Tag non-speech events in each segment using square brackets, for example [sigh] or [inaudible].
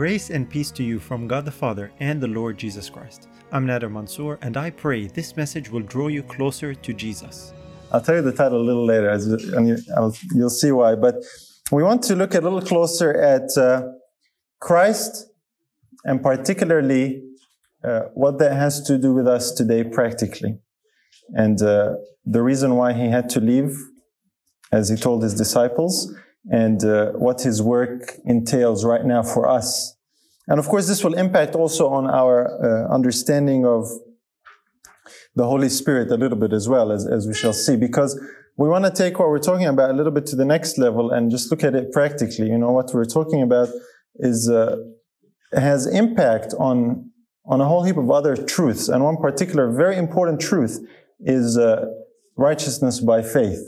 Grace and peace to you from God the Father and the Lord Jesus Christ. I'm Nader Mansour, and I pray this message will draw you closer to Jesus. I'll tell you the title a little later, and you, will see why. But we want to look a little closer at uh, Christ, and particularly uh, what that has to do with us today practically. And uh, the reason why he had to leave, as he told his disciples, and uh, what his work entails right now for us. And of course, this will impact also on our uh, understanding of the Holy Spirit a little bit as well, as, as we shall see, because we want to take what we're talking about a little bit to the next level and just look at it practically. You know, what we're talking about is uh, has impact on on a whole heap of other truths, and one particular very important truth is uh, righteousness by faith.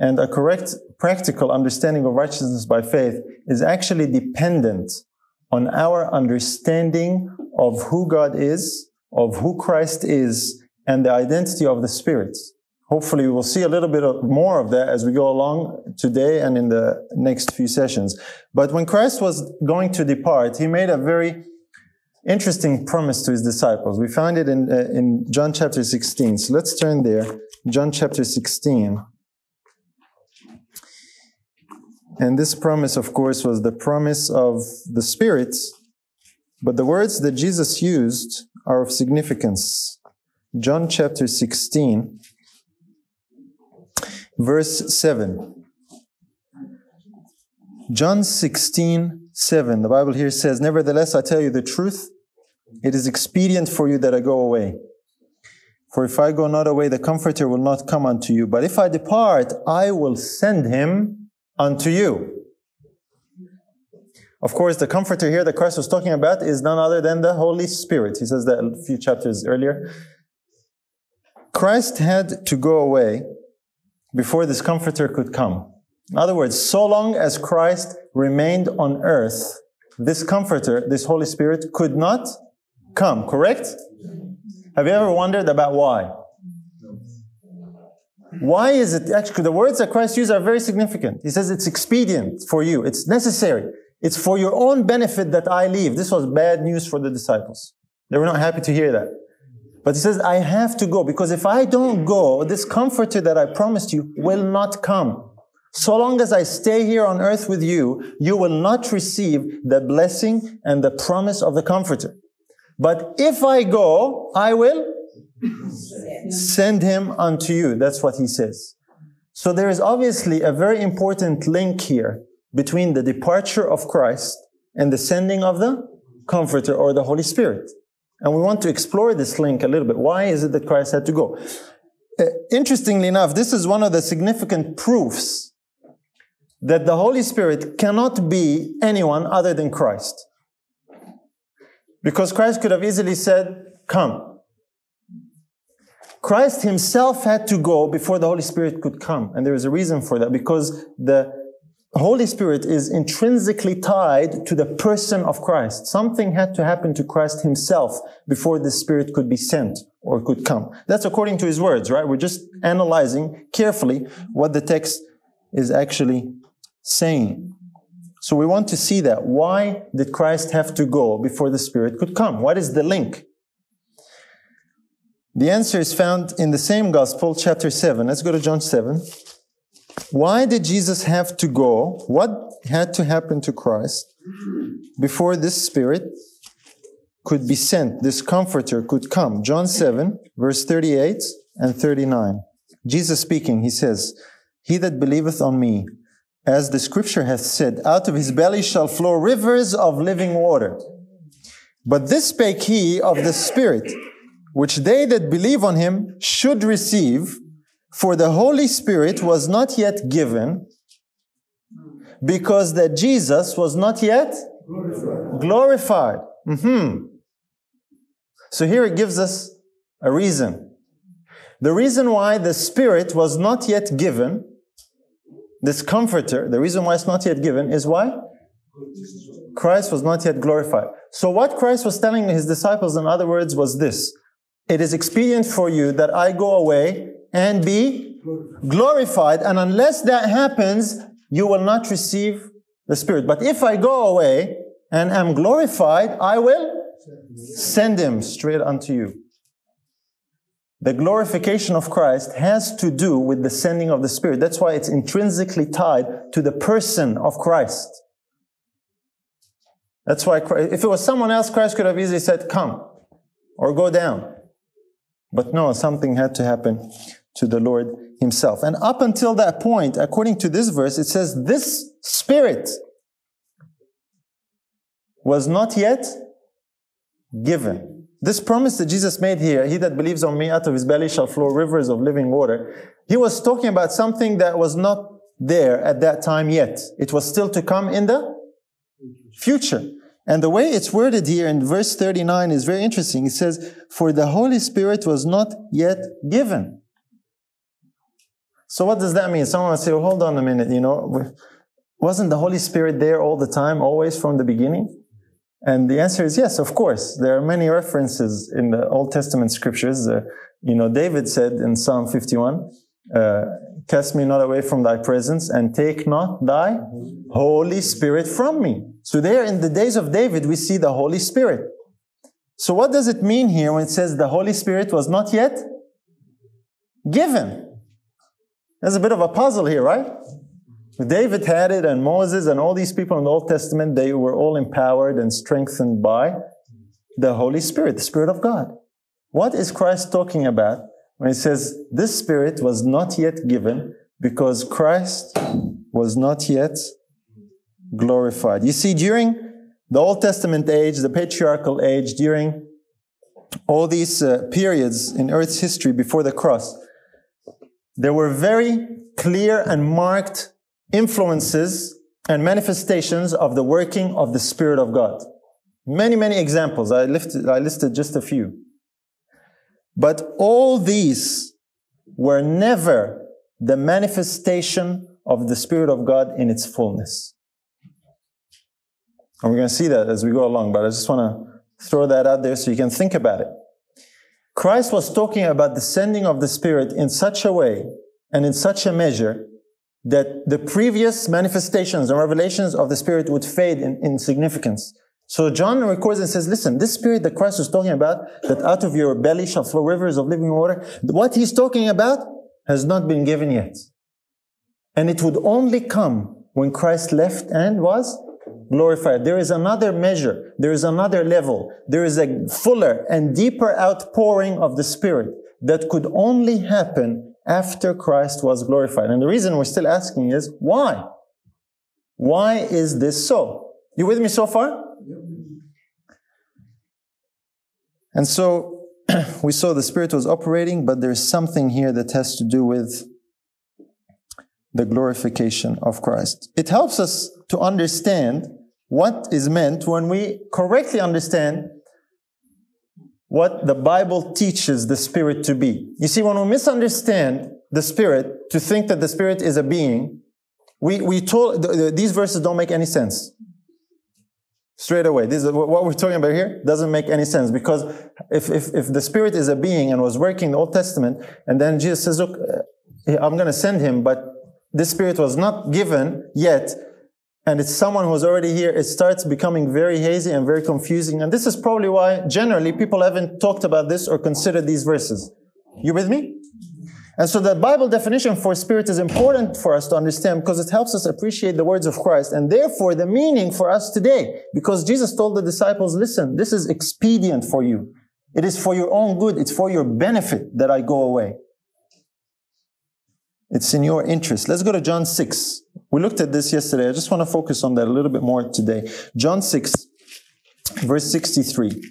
And a correct practical understanding of righteousness by faith is actually dependent on our understanding of who God is, of who Christ is, and the identity of the Spirit. Hopefully, we will see a little bit more of that as we go along today and in the next few sessions. But when Christ was going to depart, he made a very interesting promise to his disciples. We find it in, uh, in John chapter 16. So let's turn there. John chapter 16. And this promise, of course, was the promise of the Spirit, but the words that Jesus used are of significance. John chapter 16, verse 7. John 16, 7. The Bible here says, Nevertheless, I tell you the truth, it is expedient for you that I go away. For if I go not away, the Comforter will not come unto you. But if I depart, I will send him unto you. Of course, the comforter here that Christ was talking about is none other than the Holy Spirit. He says that a few chapters earlier. Christ had to go away before this comforter could come. In other words, so long as Christ remained on earth, this comforter, this Holy Spirit, could not come, correct? Have you ever wondered about why? Why is it actually the words that Christ used are very significant? He says it's expedient for you, it's necessary, it's for your own benefit that I leave. This was bad news for the disciples. They were not happy to hear that. But he says, I have to go because if I don't go, this comforter that I promised you will not come. So long as I stay here on earth with you, you will not receive the blessing and the promise of the comforter. But if I go, I will Send him unto you. That's what he says. So there is obviously a very important link here between the departure of Christ and the sending of the Comforter or the Holy Spirit. And we want to explore this link a little bit. Why is it that Christ had to go? Uh, interestingly enough, this is one of the significant proofs that the Holy Spirit cannot be anyone other than Christ. Because Christ could have easily said, Come. Christ himself had to go before the Holy Spirit could come. And there is a reason for that because the Holy Spirit is intrinsically tied to the person of Christ. Something had to happen to Christ himself before the Spirit could be sent or could come. That's according to his words, right? We're just analyzing carefully what the text is actually saying. So we want to see that. Why did Christ have to go before the Spirit could come? What is the link? The answer is found in the same gospel, chapter 7. Let's go to John 7. Why did Jesus have to go? What had to happen to Christ before this Spirit could be sent, this Comforter could come? John 7, verse 38 and 39. Jesus speaking, he says, He that believeth on me, as the scripture hath said, out of his belly shall flow rivers of living water. But this spake he of the Spirit which they that believe on him should receive, for the Holy Spirit was not yet given, because that Jesus was not yet glorified. glorified. Mm-hmm. So here it gives us a reason. The reason why the Spirit was not yet given, this comforter, the reason why it's not yet given is why? Christ was not yet glorified. So what Christ was telling his disciples, in other words, was this. It is expedient for you that I go away and be glorified. And unless that happens, you will not receive the Spirit. But if I go away, and am glorified, I will send him straight unto you. The glorification of Christ has to do with the sending of the Spirit. That's why it's intrinsically tied to the person of Christ. That's why, if it was someone else, Christ could have easily said, Come or go down. But no, something had to happen to the Lord Himself. And up until that point, according to this verse, it says, This Spirit was not yet given. This promise that Jesus made here, he that believes on me, out of his belly shall flow rivers of living water. He was talking about something that was not there at that time yet. It was still to come in the future. And the way it's worded here in verse 39 is very interesting. It says, For the Holy Spirit was not yet given. So what does that mean? Someone would say, well, hold on a minute, you know, wasn't the Holy Spirit there all the time, always from the beginning? And the answer is yes, of course. There are many references in the Old Testament scriptures. Uh, you know, David said in Psalm 51, uh, cast me not away from thy presence and take not thy Holy Spirit from me. So there in the days of David, we see the Holy Spirit. So what does it mean here when it says the Holy Spirit was not yet given? There's a bit of a puzzle here, right? David had it, and Moses, and all these people in the Old Testament, they were all empowered and strengthened by the Holy Spirit, the Spirit of God. What is Christ talking about when he says this Spirit was not yet given because Christ was not yet glorified? You see, during the Old Testament age, the patriarchal age, during all these uh, periods in Earth's history before the cross, there were very clear and marked influences and manifestations of the working of the Spirit of God. Many, many examples. I listed, I listed just a few. But all these were never the manifestation of the Spirit of God in its fullness. And we're going to see that as we go along, but I just want to throw that out there so you can think about it. Christ was talking about the sending of the Spirit in such a way and in such a measure that the previous manifestations and revelations of the Spirit would fade in, in significance. So John records and says, listen, this Spirit that Christ was talking about, that out of your belly shall flow rivers of living water, what he's talking about has not been given yet. And it would only come when Christ left and was glorified. There is another measure. There is another level. There is a fuller and deeper outpouring of the Spirit that could only happen after Christ was glorified. And the reason we're still asking is why? Why is this so? You with me so far? And so [clears throat] we saw the Spirit was operating, but there's something here that has to do with the glorification of Christ. It helps us to understand what is meant when we correctly understand what the Bible teaches the Spirit to be. You see, when we misunderstand the Spirit to think that the Spirit is a being, we, we told, the, the, these verses don't make any sense. Straight away. This is what we're talking about here doesn't make any sense because if, if, if the Spirit is a being and was working the Old Testament, and then Jesus says, look, uh, I'm going to send him, but this Spirit was not given yet, and it's someone who's already here, it starts becoming very hazy and very confusing. And this is probably why generally people haven't talked about this or considered these verses. You with me? And so the Bible definition for spirit is important for us to understand because it helps us appreciate the words of Christ and therefore the meaning for us today. Because Jesus told the disciples, listen, this is expedient for you. It is for your own good. It's for your benefit that I go away. It's in your interest. Let's go to John 6. We looked at this yesterday. I just want to focus on that a little bit more today. John 6, verse 63.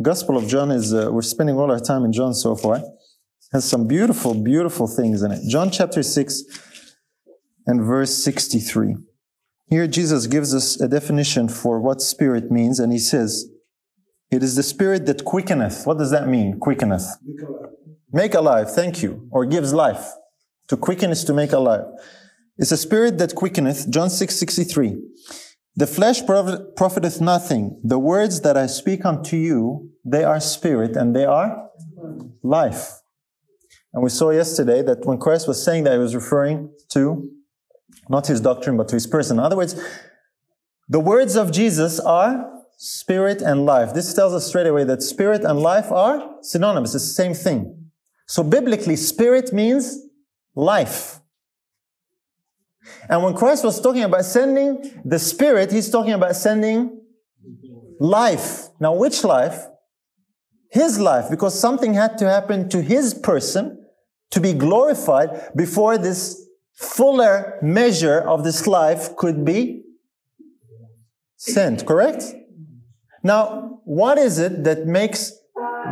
Gospel of John is, uh, we're spending all our time in John so far. Has some beautiful, beautiful things in it. John chapter 6 and verse 63. Here Jesus gives us a definition for what spirit means, and he says, It is the spirit that quickeneth. What does that mean? Quickeneth. Make alive, thank you, or gives life. To quicken is to make alive. It's a spirit that quickeneth, John 6 63. The flesh profiteth nothing. The words that I speak unto you, they are spirit and they are life. And we saw yesterday that when Christ was saying that, he was referring to not his doctrine, but to his person. In other words, The words of Jesus are spirit and life. This tells us straight away that spirit and life are synonymous. It's the same thing. So biblically, spirit means life. And when Christ was talking about sending the spirit, he's talking about sending life. Now, which life? His life, because something had to happen to his person to be glorified before this fuller measure of this life could be sent, correct? Now, what is it that makes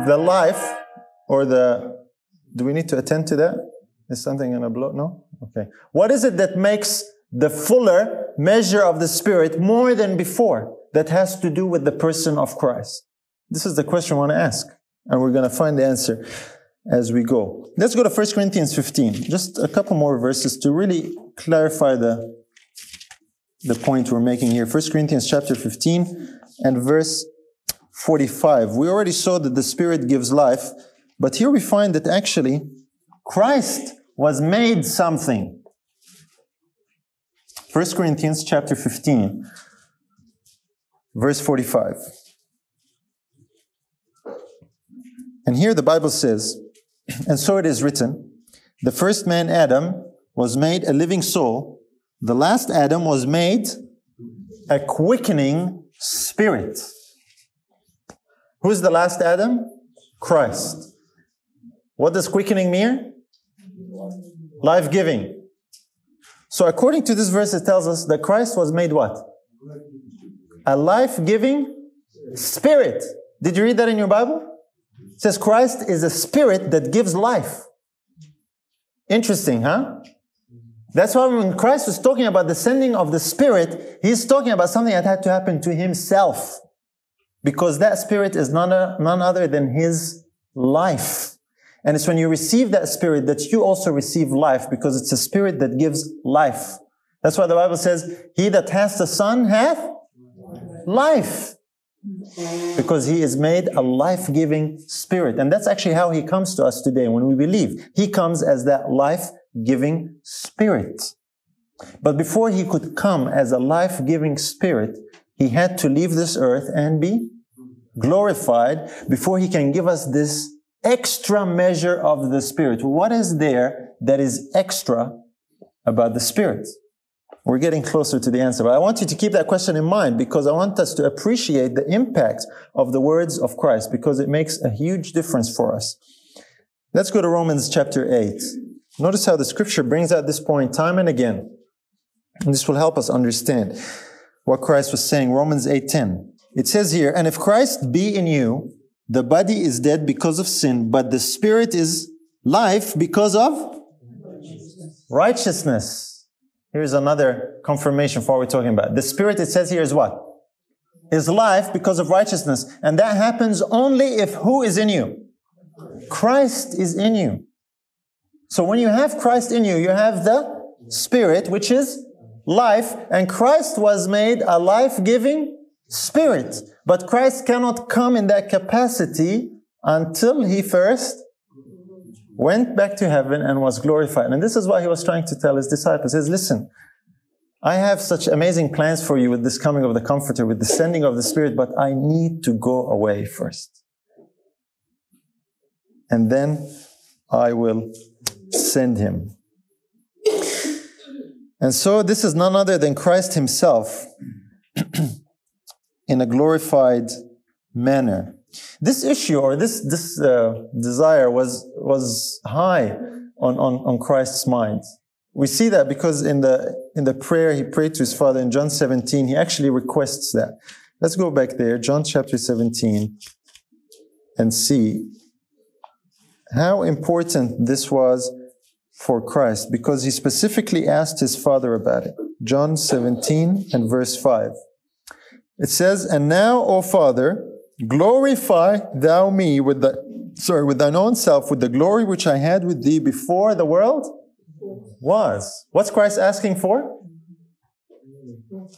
the life or the. Do we need to attend to that? Is something in a blow? No? Okay. What is it that makes the fuller measure of the Spirit more than before that has to do with the person of Christ? This is the question I want to ask. And we're going to find the answer as we go. Let's go to 1 Corinthians 15. Just a couple more verses to really clarify the, the point we're making here. 1 Corinthians chapter 15 and verse 45. We already saw that the Spirit gives life, but here we find that actually Christ was made something. 1 Corinthians chapter 15, verse 45. And here the Bible says, And so it is written, the first man, Adam, was made a living soul. The last Adam was made a quickening spirit. Who's the last Adam? Christ. What does quickening mean? Life giving. So, according to this verse, it tells us that Christ was made what? A life giving spirit. Did you read that in your Bible? It says Christ is a spirit that gives life. Interesting, huh? That's why when Christ was talking about the sending of the Spirit, he's talking about something that had to happen to himself. Because that Spirit is none, none other than his life. And it's when you receive that spirit that you also receive life because it's a spirit that gives life. That's why the Bible says, He that has the Son hath life. Because he is made a life giving spirit. And that's actually how he comes to us today when we believe. He comes as that life giving spirit. But before he could come as a life giving spirit, he had to leave this earth and be glorified before he can give us this extra measure of the Spirit. What is there that is extra about the Spirit? We're getting closer to the answer, but I want you to keep that question in mind because I want us to appreciate the impact of the words of Christ because it makes a huge difference for us. Let's go to Romans chapter 8. Notice how the scripture brings out this point time and again. And this will help us understand what Christ was saying. Romans 8:10. It says here, "And if Christ be in you, the body is dead because of sin, but the spirit is life because of righteousness. Here's another confirmation for what we're talking about. The spirit, it says here, is what? Is life because of righteousness. And that happens only if who is in you? Christ is in you. So when you have Christ in you, you have the spirit, which is life, and Christ was made a life giving spirit. But Christ cannot come in that capacity until he first went back to heaven and was glorified. And this is what he was trying to tell his disciples. He says, listen, I have such amazing plans for you with this coming of the Comforter, with the sending of the Spirit, but I need to go away first. And then I will send him. And so this is none other than Christ himself [clears throat] in a glorified manner. This issue or this, this uh, desire was, was high on, on, on Christ's mind. We see that because in the, in the prayer he prayed to his father in John 17, he actually requests that. Let's go back there, John chapter 17, and see how important this was for Christ because he specifically asked his father about it. John 17 and verse 5. It says, And now, O Father, glorify thou me with the sorry, with thine own self, with the glory which I had with thee before the world was. What's Christ asking for?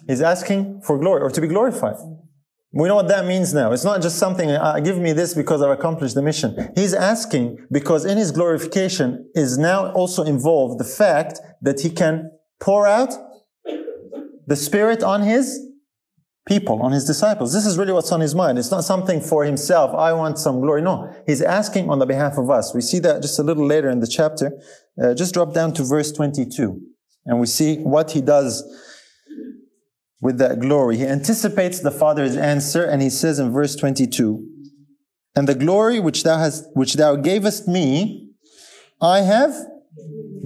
He's asking for glory or to be glorified. We know what that means now. It's not just something, uh, give me this because I've accomplished the mission. He's asking because in his glorification is now also involved the fact that he can pour out the Spirit on his people, on his disciples. This is really what's on his mind. It's not something for himself. I want some glory. No, he's asking on the behalf of us. We see that just a little later in the chapter. Uh, just drop down to verse 22 and we see what he does with that glory. He anticipates the Father's answer and he says in verse 22, and the glory which thou hast, which thou gavest me, I have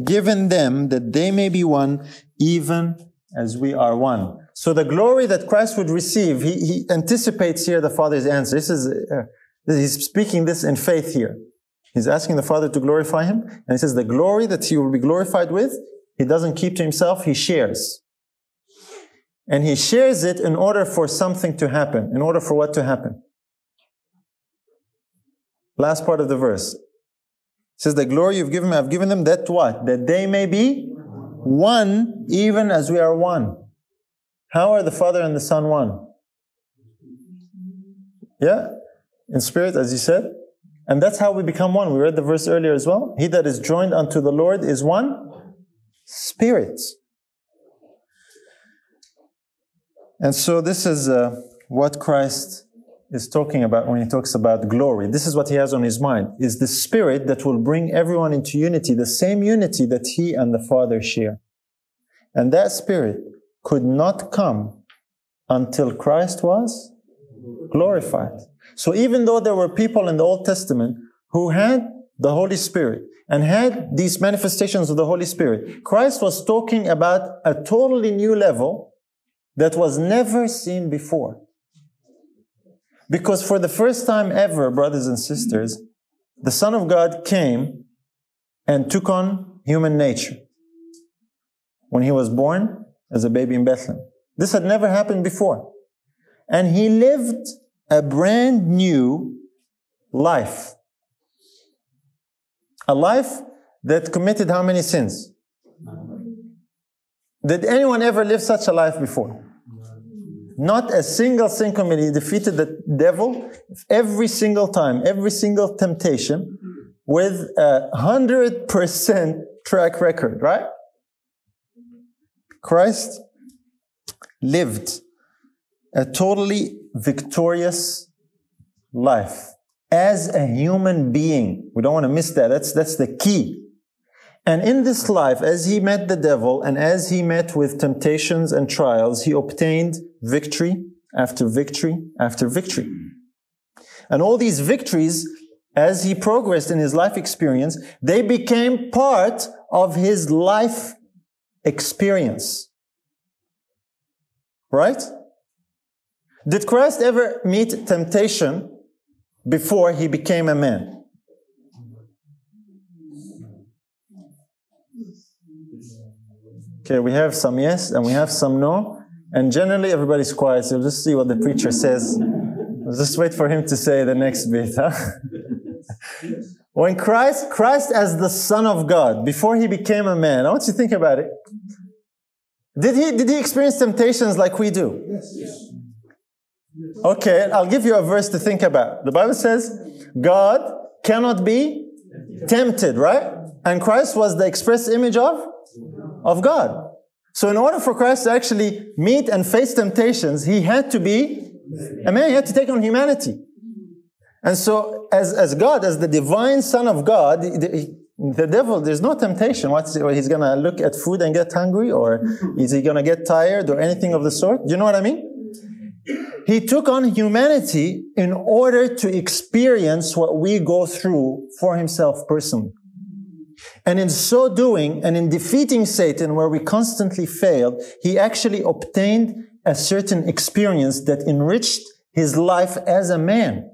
given them that they may be one, even as we are one. So the glory that Christ would receive, he, he anticipates here the Father's answer. This is, uh, he's speaking this in faith here. He's asking the Father to glorify him, and he says the glory that he will be glorified with, he doesn't keep to himself, he shares. And he shares it in order for something to happen. In order for what to happen? Last part of the verse. It says, The glory you've given me, I've given them that what? That they may be one, even as we are one. How are the Father and the Son one? Yeah? In spirit, as you said. And that's how we become one. We read the verse earlier as well. He that is joined unto the Lord is one spirit. And so this is uh, what Christ is talking about when he talks about glory. This is what he has on his mind, is the spirit that will bring everyone into unity, the same unity that he and the Father share. And that spirit could not come until Christ was glorified. So even though there were people in the Old Testament who had the Holy Spirit and had these manifestations of the Holy Spirit, Christ was talking about a totally new level that was never seen before. Because for the first time ever, brothers and sisters, the Son of God came and took on human nature when he was born as a baby in Bethlehem. This had never happened before. And he lived a brand new life. A life that committed how many sins? Did anyone ever live such a life before? Not a single sin committed. He defeated the devil every single time, every single temptation with a hundred percent track record, right? Christ lived a totally victorious life as a human being. We don't want to miss that. That's, that's the key. And in this life, as he met the devil and as he met with temptations and trials, he obtained victory after victory after victory. And all these victories, as he progressed in his life experience, they became part of his life experience. Right? Did Christ ever meet temptation before he became a man? Okay, we have some yes and we have some no. And generally everybody's quiet, so just see what the preacher says. just wait for him to say the next bit, huh? [laughs] when Christ, Christ as the Son of God, before he became a man, I want you to think about it. Did he, did he experience temptations like we do? Yes. Okay, I'll give you a verse to think about. The Bible says, God cannot be tempted, right? And Christ was the express image of of God. So in order for Christ to actually meet and face temptations, he had to be a man. He had to take on humanity. And so as, as God, as the divine son of God, the, the devil, there's no temptation. What's he's gonna look at food and get hungry, or is he gonna get tired, or anything of the sort? Do you know what I mean? He took on humanity in order to experience what we go through for himself personally. And in so doing, and in defeating Satan, where we constantly failed, he actually obtained a certain experience that enriched his life as a man.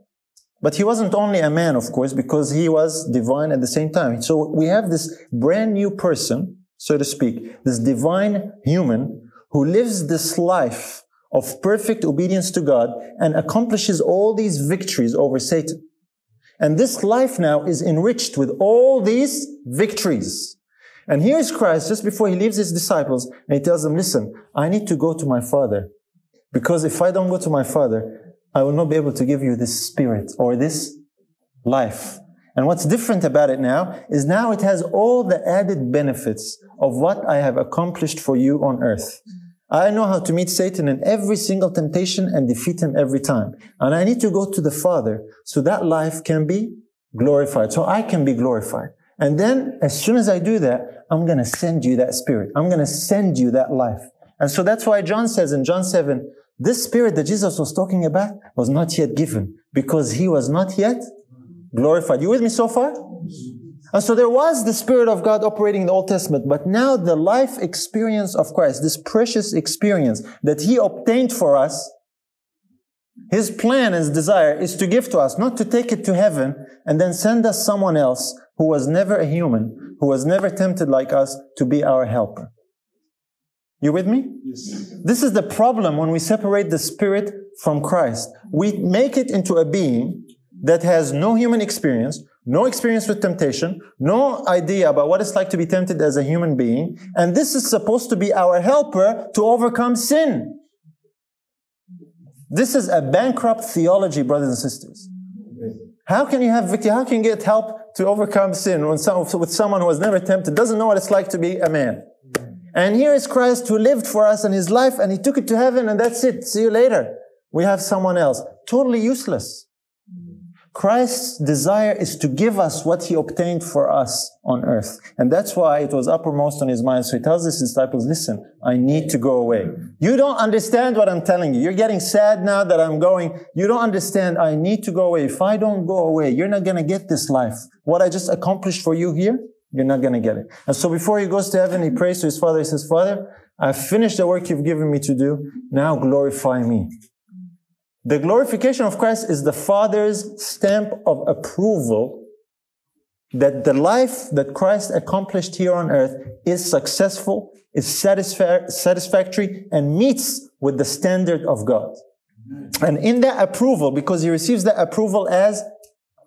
But he wasn't only a man, of course, because he was divine at the same time. So we have this brand new person, so to speak, this divine human who lives this life of perfect obedience to God and accomplishes all these victories over Satan. And this life now is enriched with all these victories. And here's Christ just before he leaves his disciples and he tells them, listen, I need to go to my Father because if I don't go to my Father, I will not be able to give you this spirit or this life. And what's different about it now is now it has all the added benefits of what I have accomplished for you on earth. I know how to meet Satan in every single temptation and defeat him every time. And I need to go to the Father so that life can be glorified, so I can be glorified. And then as soon as I do that, I'm going to send you that spirit. I'm going to send you that life. And so that's why John says in John 7, this spirit that Jesus was talking about was not yet given because he was not yet glorified. You with me so far? And so there was the Spirit of God operating in the Old Testament, but now the life experience of Christ, this precious experience that He obtained for us, His plan and desire is to give to us, not to take it to heaven and then send us someone else who was never a human, who was never tempted like us to be our helper. You with me? Yes. This is the problem when we separate the Spirit from Christ. We make it into a being that has no human experience, no experience with temptation, no idea about what it's like to be tempted as a human being, and this is supposed to be our helper to overcome sin. This is a bankrupt theology, brothers and sisters. How can you have victory? How can you get help to overcome sin when some, with someone who has never tempted, doesn't know what it's like to be a man? And here is Christ who lived for us in his life and he took it to heaven and that's it. See you later. We have someone else. Totally useless. Christ's desire is to give us what he obtained for us on earth. And that's why it was uppermost on his mind. So he tells his disciples, listen, I need to go away. You don't understand what I'm telling you. You're getting sad now that I'm going. You don't understand. I need to go away. If I don't go away, you're not going to get this life. What I just accomplished for you here, you're not going to get it. And so before he goes to heaven, he prays to his father. He says, Father, I've finished the work you've given me to do. Now glorify me. The glorification of Christ is the Father's stamp of approval that the life that Christ accomplished here on earth is successful, is satisfa- satisfactory, and meets with the standard of God. And in that approval, because he receives that approval as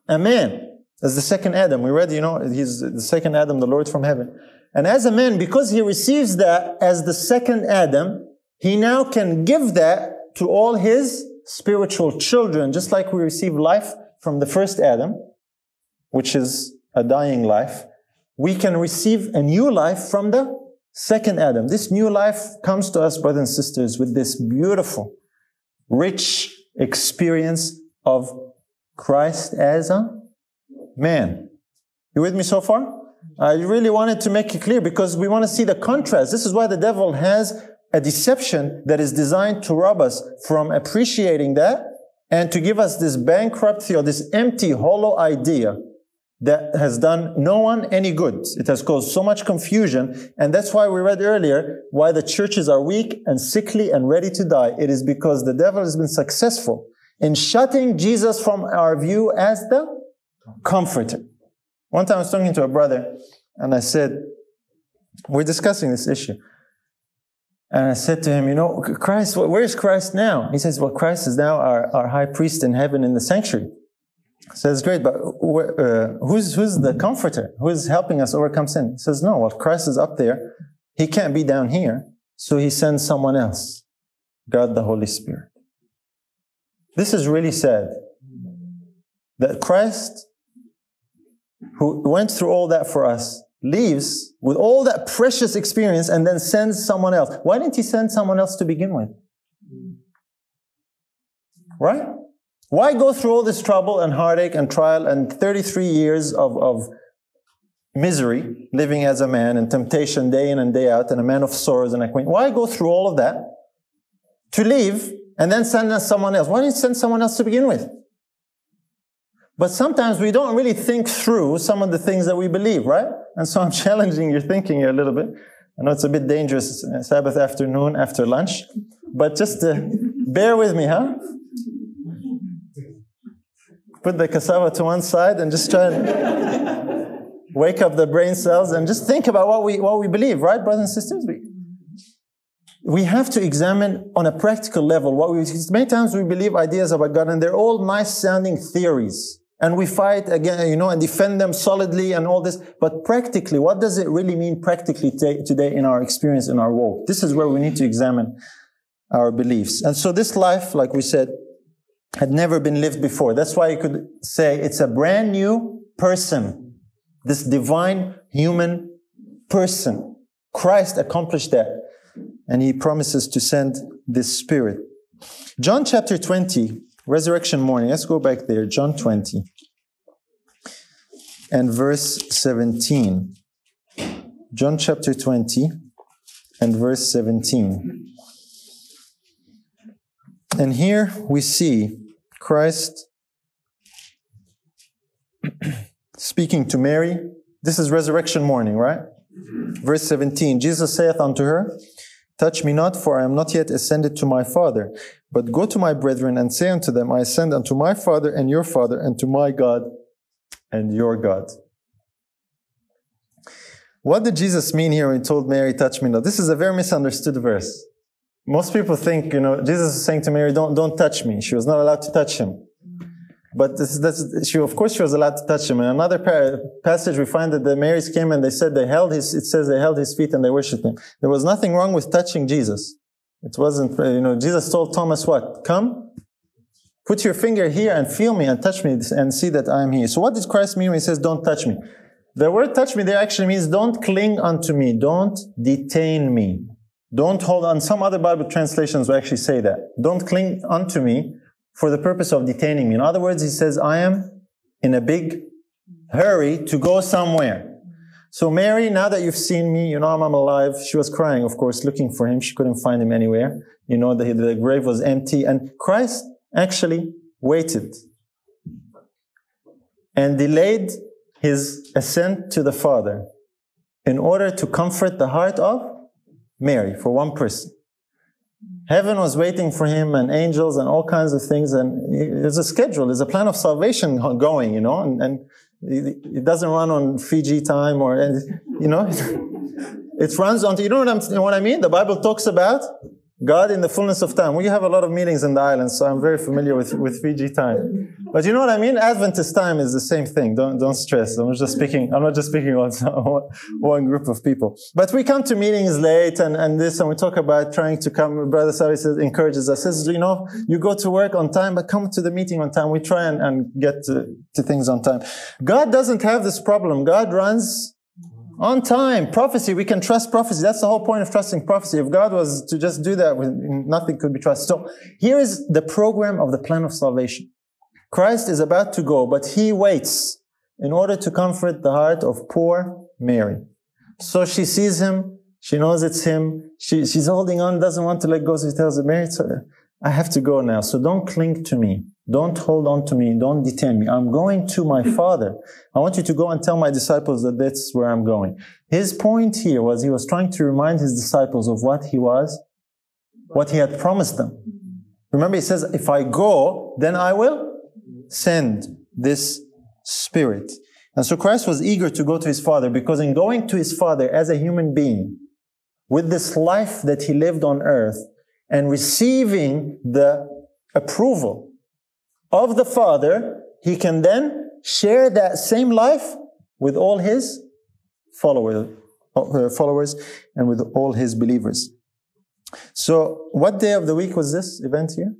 a man, as the second Adam. We read, you know, he's the second Adam, the Lord from heaven. And as a man, because he receives that as the second Adam, he now can give that to all his spiritual children, just like we receive life from the first Adam, which is a dying life, we can receive a new life from the second Adam. This new life comes to us, brothers and sisters, with this beautiful, rich experience of Christ as a man. You with me so far? I really wanted to make it clear because we want to see the contrast. This is why the devil has a deception that is designed to rob us from appreciating that and to give us this bankruptcy or this empty, hollow idea that has done no one any good. It has caused so much confusion. And that's why we read earlier why the churches are weak and sickly and ready to die. It is because the devil has been successful in shutting Jesus from our view as the comforter. One time I was talking to a brother and I said, we're discussing this issue. And I said to him, you know, Christ, where's Christ now? He says, well, Christ is now our, our high priest in heaven in the sanctuary. I says, great, but uh, who's, who's the comforter? Who's helping us overcome sin? He says, no, well, Christ is up there. He can't be down here. So he sends someone else. God the Holy Spirit. This is really sad. That Christ, who went through all that for us, leaves with all that precious experience and then sends someone else. Why didn't he send someone else to begin with? Right? Why go through all this trouble and heartache and trial and 33 years of, of misery living as a man and temptation day in and day out and a man of sorrows and a queen? Why go through all of that to leave and then send us someone else? Why didn't you send someone else to begin with? But sometimes we don't really think through some of the things that we believe, right? And so I'm [laughs] challenging your thinking here a little bit. I know it's a bit dangerous uh, Sabbath afternoon after lunch, but just uh, bear with me, huh? Put the cassava to one side and just try and wake up the brain cells and just think about what we, what we believe, right, brothers and sisters? We, we have to examine on a practical level what we, many times we believe ideas about God and they're all nice sounding theories and we fight again, you know, and defend them solidly and all this. But practically, what does it really mean practically today in our experience, in our walk? This is where we need to examine our beliefs. And so this life, like we said, had never been lived before. That's why you could say it's a brand new person. This divine human person. Christ accomplished that. and he promises to send this Spirit. John chapter 20, resurrection morning. Let's go back there. John 20 and verse 17. John chapter 20 and verse 17. And here we see Christ speaking to Mary. This is resurrection morning, right? Verse 17 Jesus saith unto her, Touch me not, for I am not yet ascended to my Father, but go to my brethren and say unto them, I ascend unto my Father and your Father, and to my God and your God. What did Jesus mean here when he told Mary, Touch me not? This is a very misunderstood verse. Most people think, you know, Jesus is saying to Mary, Don't, don't touch me. She was not allowed to touch him. But this, this, she, of course, she was allowed to touch him. In another passage, we find that the Marys came and they said they held his, it says they held his feet and they worshipped him. There was nothing wrong with touching Jesus. It wasn't, uh, you know, Jesus told Thomas what? Come, put your finger here and feel me and touch me and see that I am here. So what does Christ mean when he says, don't touch me? The word touch me there actually means don't cling unto me. Don't detain me. Don't hold on. Some other Bible translations will actually say that. Don't cling unto me for the purpose of detaining me. In other words, he says, I am in a big hurry to go somewhere. So Mary, now that you've seen me, you know I'm alive. She was crying, of course, looking for him. She couldn't find him anywhere. You know, the, the grave was empty. And Christ actually waited and delayed his ascent to the Father in order to comfort the heart of Mary for one person. Heaven was waiting for him and angels and all kinds of things. And there's a schedule, there's a plan of salvation going, you know, and, and it doesn't run on Fiji time or, you know, [laughs] it runs on, you know what, what I mean? The Bible talks about God in the fullness of time. We have a lot of meetings in the islands, so I'm very familiar with, with Fiji time. But you know what I mean? Adventist time is the same thing. Don't, don't stress. I'm just speaking, I'm not just speaking on [laughs] one group of people. But we come to meetings late and, and this, and we talk about trying to come. Brother Savi says, encourages us, says, you know, you go to work on time, but come to the meeting on time. We try and, and get to, to things on time. God doesn't have this problem. God runs on time. Prophecy, we can trust prophecy. That's the whole point of trusting prophecy. If God was to just do that, nothing could be trusted. So here is the program of the plan of salvation. Christ is about to go, but he waits in order to comfort the heart of poor Mary. So she sees him. She knows it's him. She, she's holding on, doesn't want to let go. So she tells him, Mary, uh, I have to go now. So don't cling to me. Don't hold on to me. Don't detain me. I'm going to my father. I want you to go and tell my disciples that that's where I'm going. His point here was he was trying to remind his disciples of what he was, what he had promised them. Remember, he says, if I go, then I will send this spirit. And so Christ was eager to go to his father because in going to his father as a human being, with this life that he lived on earth and receiving the approval of the Father, he can then share that same life with all his followers, uh, followers and with all his believers. So, what day of the week was this event here?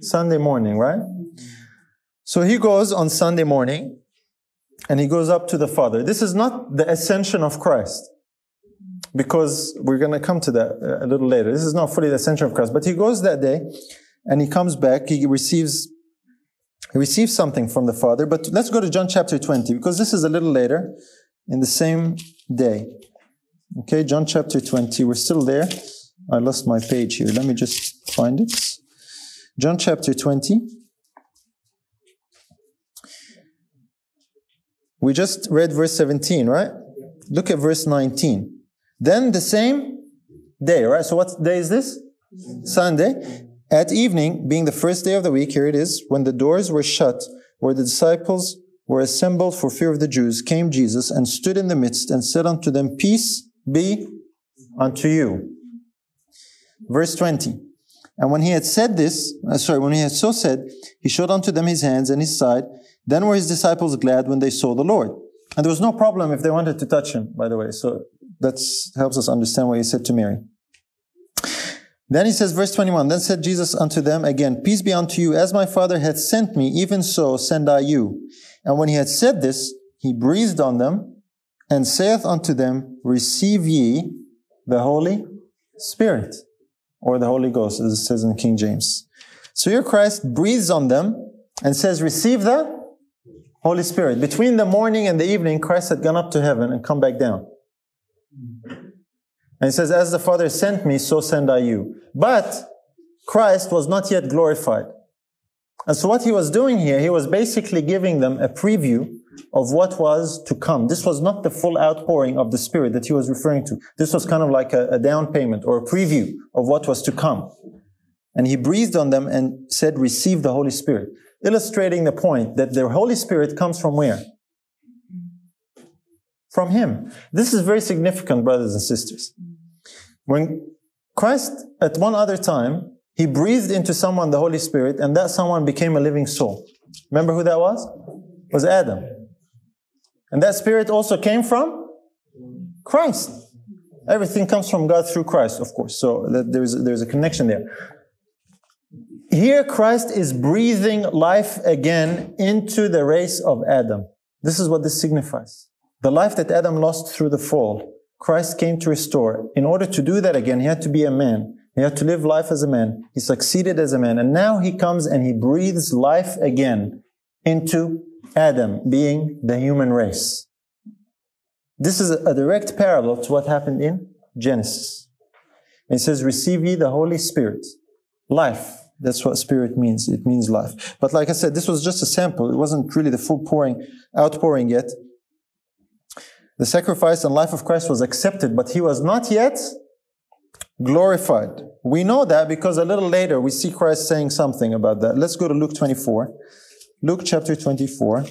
Sunday morning, right? So he goes on Sunday morning and he goes up to the Father. This is not the ascension of Christ because we're going to come to that a little later. This is not fully the ascension of Christ, but he goes that day and he comes back, he receives he receives something from the Father. But let's go to John chapter 20, because this is a little later in the same day. Okay, John chapter 20. We're still there. I lost my page here. Let me just find it. John chapter 20. We just read verse 17, right? Look at verse 19. Then the same day, right? So what day is this? Sunday. At evening, being the first day of the week, here it is, when the doors were shut, where the disciples were assembled for fear of the Jews, came Jesus and stood in the midst and said unto them, Peace be unto you. Verse 20. And when he had said this, uh, sorry, when he had so said, he showed unto them his hands and his side. Then were his disciples glad when they saw the Lord. And there was no problem if they wanted to touch him, by the way. So that helps us understand what he said to Mary. Then he says, verse 21, Then said Jesus unto them again, Peace be unto you, as my Father hath sent me, even so send I you. And when he had said this, he breathed on them, and saith unto them, Receive ye the Holy Spirit, or the Holy Ghost, as it says in King James. So here Christ breathes on them and says, Receive the Holy Spirit. Between the morning and the evening, Christ had gone up to heaven and come back down. And he says, As the Father sent me, so send I you. But Christ was not yet glorified. And so what he was doing here, he was basically giving them a preview of what was to come. This was not the full outpouring of the Spirit that he was referring to. This was kind of like a, a down payment or a preview of what was to come. And he breathed on them and said, receive the Holy Spirit. Illustrating the point that the Holy Spirit comes from where? From him. This is very significant, brothers and sisters. When Christ, at one other time, he breathed into someone the Holy Spirit, and that someone became a living soul. Remember who that was? It was Adam. And that spirit also came from Christ. Everything comes from God through Christ, of course. So there's, there's a connection there. Here, Christ is breathing life again into the race of Adam. This is what this signifies. The life that Adam lost through the fall, Christ came to restore. In order to do that again, he had to be a man. He had to live life as a man. He succeeded as a man. And now he comes and he breathes life again into Adam being the human race. This is a direct parallel to what happened in Genesis. It says, receive ye the Holy Spirit. Life. That's what spirit means. It means life. But like I said, this was just a sample. It wasn't really the full pouring, outpouring yet. The sacrifice and life of Christ was accepted, but he was not yet glorified. We know that because a little later we see Christ saying something about that. Let's go to Luke 24. Luke chapter 24.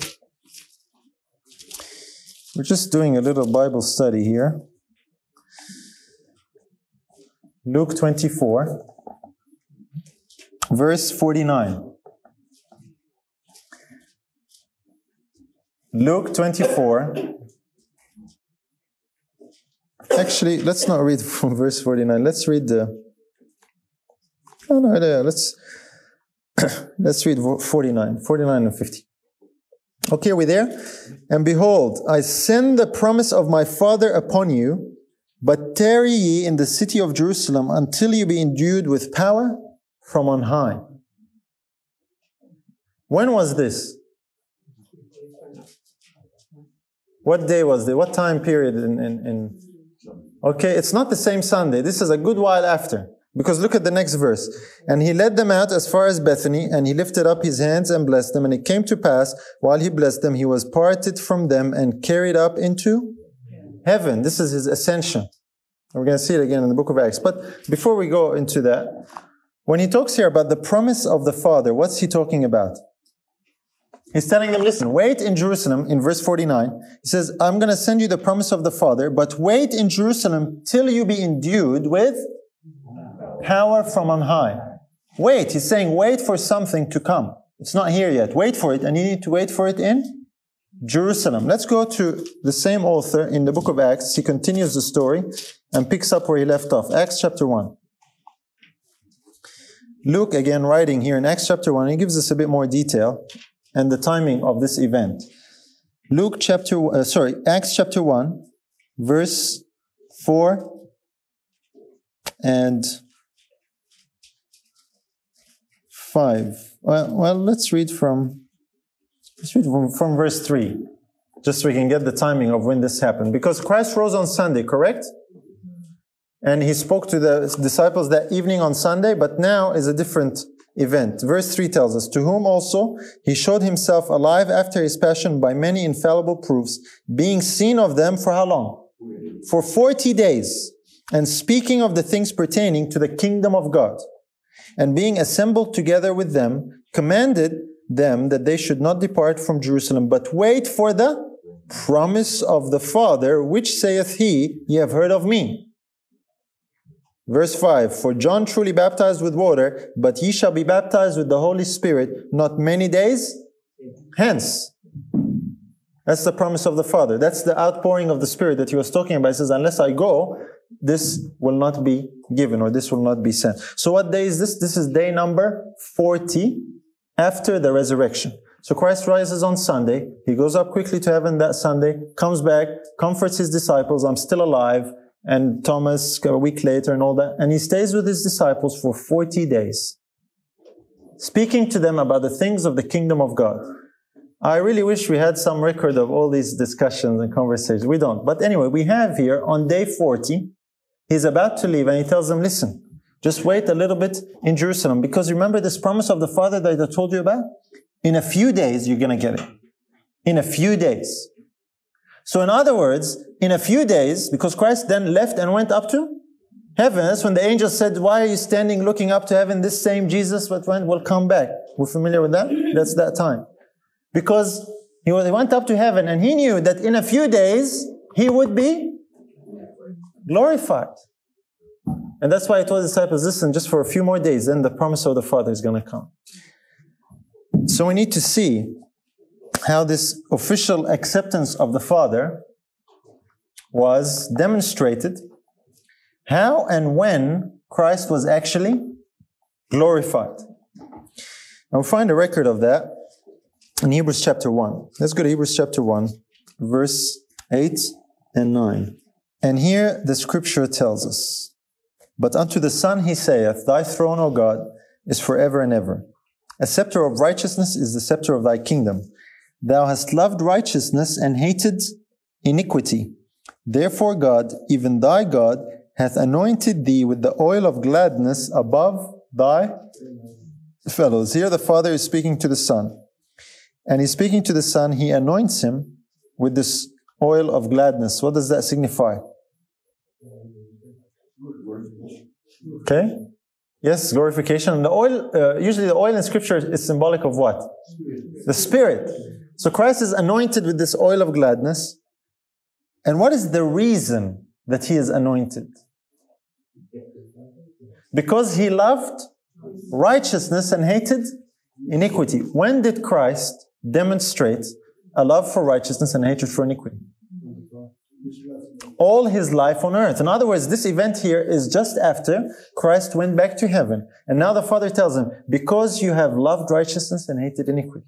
We're just doing a little Bible study here. Luke 24, verse 49. Luke 24. Actually, let's not read [laughs] from verse 49. Let's read the. Oh, no, yeah, let's [coughs] Let's read 49, 49 and 50. Okay, are we there? And behold, I send the promise of my Father upon you, but tarry ye in the city of Jerusalem until you be endued with power from on high. When was this? What day was it? What time period in, in, in Okay, it's not the same Sunday. This is a good while after. Because look at the next verse. And he led them out as far as Bethany, and he lifted up his hands and blessed them. And it came to pass, while he blessed them, he was parted from them and carried up into heaven. This is his ascension. We're going to see it again in the book of Acts. But before we go into that, when he talks here about the promise of the Father, what's he talking about? He's telling them, listen, wait in Jerusalem in verse 49. He says, I'm going to send you the promise of the Father, but wait in Jerusalem till you be endued with power from on high. Wait, he's saying wait for something to come. It's not here yet. Wait for it, and you need to wait for it in Jerusalem. Let's go to the same author in the book of Acts. He continues the story and picks up where he left off. Acts chapter 1. Luke, again, writing here in Acts chapter 1, he gives us a bit more detail and the timing of this event. Luke chapter, uh, sorry, Acts chapter 1, verse 4 and 5. Well, well let's read from let's read from, from verse 3, just so we can get the timing of when this happened. Because Christ rose on Sunday, correct? And he spoke to the disciples that evening on Sunday, but now is a different event. Verse 3 tells us, To whom also he showed himself alive after his passion by many infallible proofs, being seen of them for how long? For 40 days, and speaking of the things pertaining to the kingdom of God and being assembled together with them, commanded them that they should not depart from Jerusalem, but wait for the promise of the Father, which saith he, Ye have heard of me. Verse 5 For John truly baptized with water, but ye shall be baptized with the Holy Spirit not many days hence. That's the promise of the Father. That's the outpouring of the Spirit that he was talking about. He says, Unless I go, this will not be given or this will not be sent. So what day is this? This is day number 40 after the resurrection. So Christ rises on Sunday. He goes up quickly to heaven that Sunday, comes back, comforts his disciples. I'm still alive. And Thomas a week later and all that. And he stays with his disciples for 40 days, speaking to them about the things of the kingdom of God. I really wish we had some record of all these discussions and conversations. We don't. But anyway, we have here on day 40, he's about to leave and he tells them, listen, just wait a little bit in Jerusalem because remember this promise of the Father that I told you about? In a few days, you're going to get it. In a few days. So in other words, in a few days, because Christ then left and went up to heaven, that's when the angel said, why are you standing looking up to heaven? This same Jesus that went will come back. We're familiar with that? That's that time. Because he went up to heaven and he knew that in a few days he would be glorified. And that's why I told the disciples, listen, just for a few more days, then the promise of the Father is going to come. So we need to see how this official acceptance of the Father was demonstrated, how and when Christ was actually glorified. And we'll find a record of that in Hebrews chapter 1. Let's go to Hebrews chapter 1, verse 8 and 9. And here the scripture tells us, But unto the Son he saith, Thy throne, O God, is forever and ever. A scepter of righteousness is the scepter of thy kingdom. Thou hast loved righteousness and hated iniquity. Therefore, God, even thy God, hath anointed thee with the oil of gladness above thy fellows. Here, the Father is speaking to the Son. And he's speaking to the Son, he anoints him with this oil of gladness. What does that signify? Okay? Yes, glorification. And the oil, uh, usually the oil in Scripture is symbolic of what? The Spirit. So Christ is anointed with this oil of gladness. And what is the reason that he is anointed? Because he loved righteousness and hated iniquity. When did Christ demonstrate a love for righteousness and hatred for iniquity? All his life on earth. In other words, this event here is just after Christ went back to heaven. And now the Father tells him, because you have loved righteousness and hated iniquity.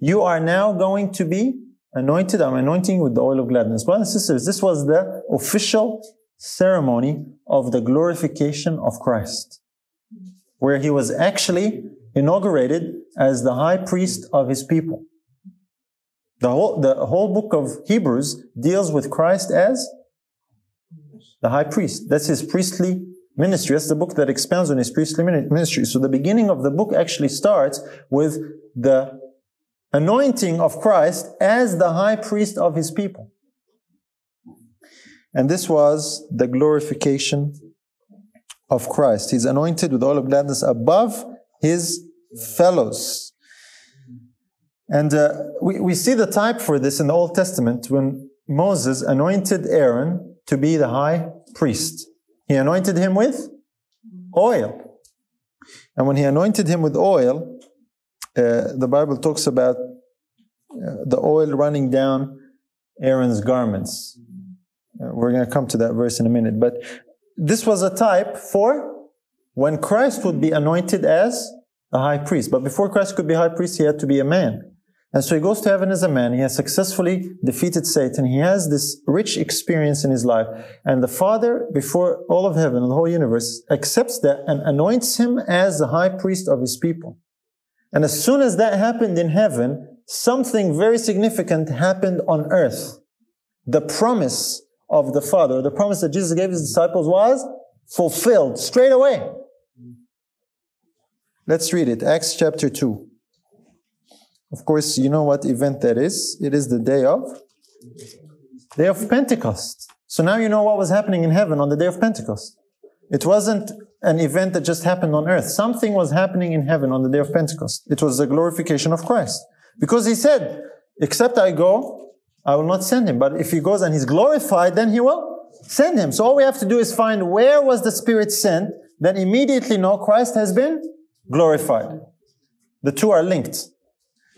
You are now going to be anointed. I'm anointing with the oil of gladness. Brothers and sisters, this was the official ceremony of the glorification of Christ, where he was actually inaugurated as the high priest of his people. The whole, the whole book of Hebrews deals with Christ as the high priest. That's his priestly ministry. That's the book that expounds on his priestly ministry. So the beginning of the book actually starts with the anointing of Christ as the high priest of his people. And this was the glorification of Christ. He's anointed with all of gladness above his fellows. And uh, we, we see the type for this in the Old Testament when Moses anointed Aaron to be the high priest. He anointed him with oil. And when he anointed him with oil, the Bible talks about uh, the oil running down Aaron's garments. Uh, we're going to come to that verse in a minute. But this was a type for when Christ would be anointed as a high priest. But before Christ could be high priest, he had to be a man. And so he goes to heaven as a man. He has successfully defeated Satan. He has this rich experience in his life. And the Father, before all of heaven and the whole universe, accepts that and anoints him as the high priest of his people. And as soon as that happened in heaven, something very significant happened on earth. The promise of the Father, the promise that Jesus gave his disciples was fulfilled straight away. Let's read it. Acts chapter 2. Of course, you know what event that is. It is the day of day of Pentecost. So now you know what was happening in heaven on the day of Pentecost. It wasn't an event that just happened on earth. Something was happening in heaven on the day of Pentecost. It was the glorification of Christ. Because he said, except I go, I will not send him. But if he goes and he's glorified, then he will send him. So all we have to do is find where was the Spirit sent, then immediately know Christ has been glorified. The two are linked.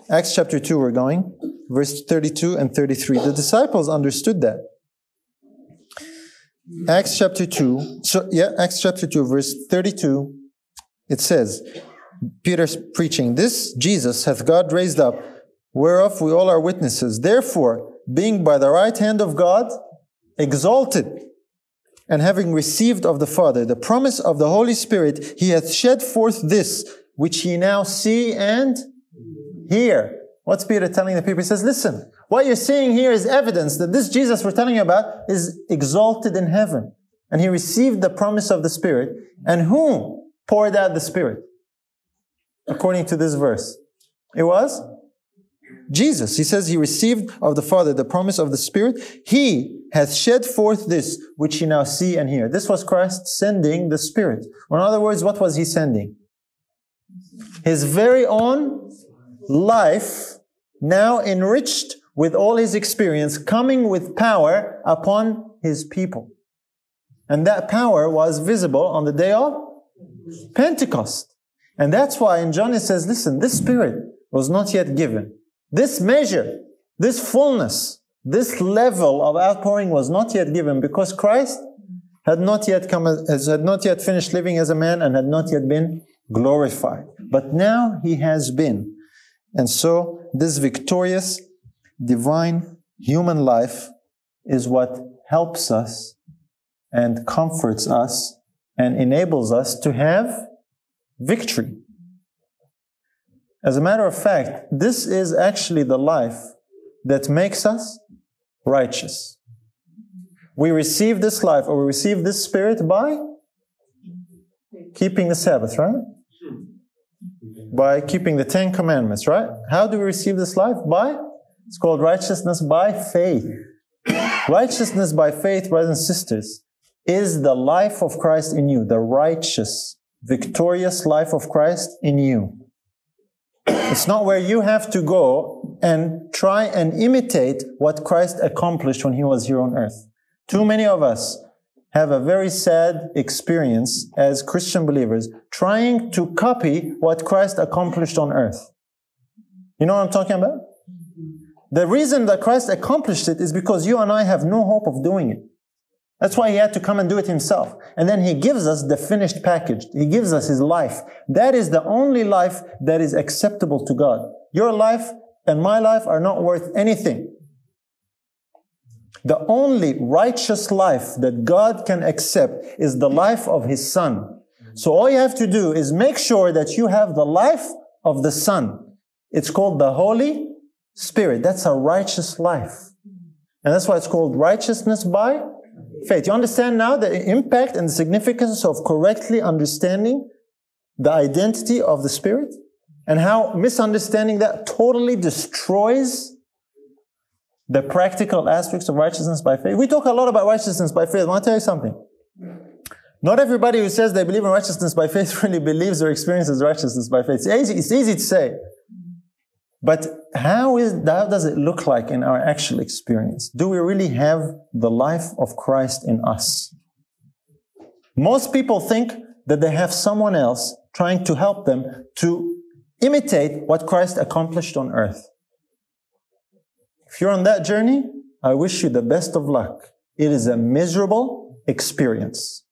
Acts chapter 2, we're going, verse 32 and 33. The disciples understood that. Acts chapter 2, so yeah, Acts chapter 2, verse 32, it says, Peter's preaching, This Jesus hath God raised up, whereof we all are witnesses. Therefore, being by the right hand of God exalted, and having received of the Father the promise of the Holy Spirit, he hath shed forth this, which ye now see and hear. What's Peter telling the people? He says, listen, what you're seeing here is evidence that this Jesus we're telling you about is exalted in heaven. And he received the promise of the Spirit. And who poured out the Spirit? According to this verse. It was Jesus. He says he received of the Father the promise of the Spirit. He hath shed forth this which ye now see and hear. This was Christ sending the Spirit. In other words, what was he sending? His very own life, now enriched with all his experience, coming with power upon his people. And that power was visible on the day of Pentecost. And that's why in John it says, listen, this Spirit was not yet given. This measure, this fullness, this level of outpouring was not yet given because Christ had not yet come, as, had not yet finished living as a man and had not yet been glorified. But now he has been. And so this victorious, divine human life is what helps us and comforts us and enables us to have victory. As a matter of fact, this is actually the life that makes us righteous. We receive this life or we receive this spirit by keeping the Sabbath, right? By keeping the Ten Commandments, right? How do we receive this life? By, it's called righteousness by faith. righteousness by faith, brothers and sisters, is the life of Christ in you, the righteous, victorious life of Christ in you. It's not where you have to go and try and imitate what Christ accomplished when he was here on earth. Too many of us have a very sad experience as Christian believers trying to copy what Christ accomplished on earth. You know what I'm talking about? The reason that Christ accomplished it is because you and I have no hope of doing it. That's why he had to come and do it himself. And then he gives us the finished package. He gives us his life. That is the only life that is acceptable to God. Your life and my life are not worth anything. The only righteous life that God can accept is the life of his son. So all you have to do is make sure that you have the life of the son. It's called the Holy Spirit. That's a righteous life. And that's why it's called righteousness by faith. You understand now the impact and the significance of correctly understanding the identity of the Spirit and how misunderstanding that totally destroys the practical aspects of righteousness by faith. We talk a lot about righteousness by faith. I want to tell you something. Not everybody who says they believe in righteousness by faith [laughs] really believes or experiences righteousness by faith. It's easy, it's easy to say. But how is how does it look like in our actual experience? Do we really have the life of Christ in us? Most people think that they have someone else trying to help them to imitate what Christ accomplished on earth. If you're on that journey, I wish you the best of luck. It is a miserable experience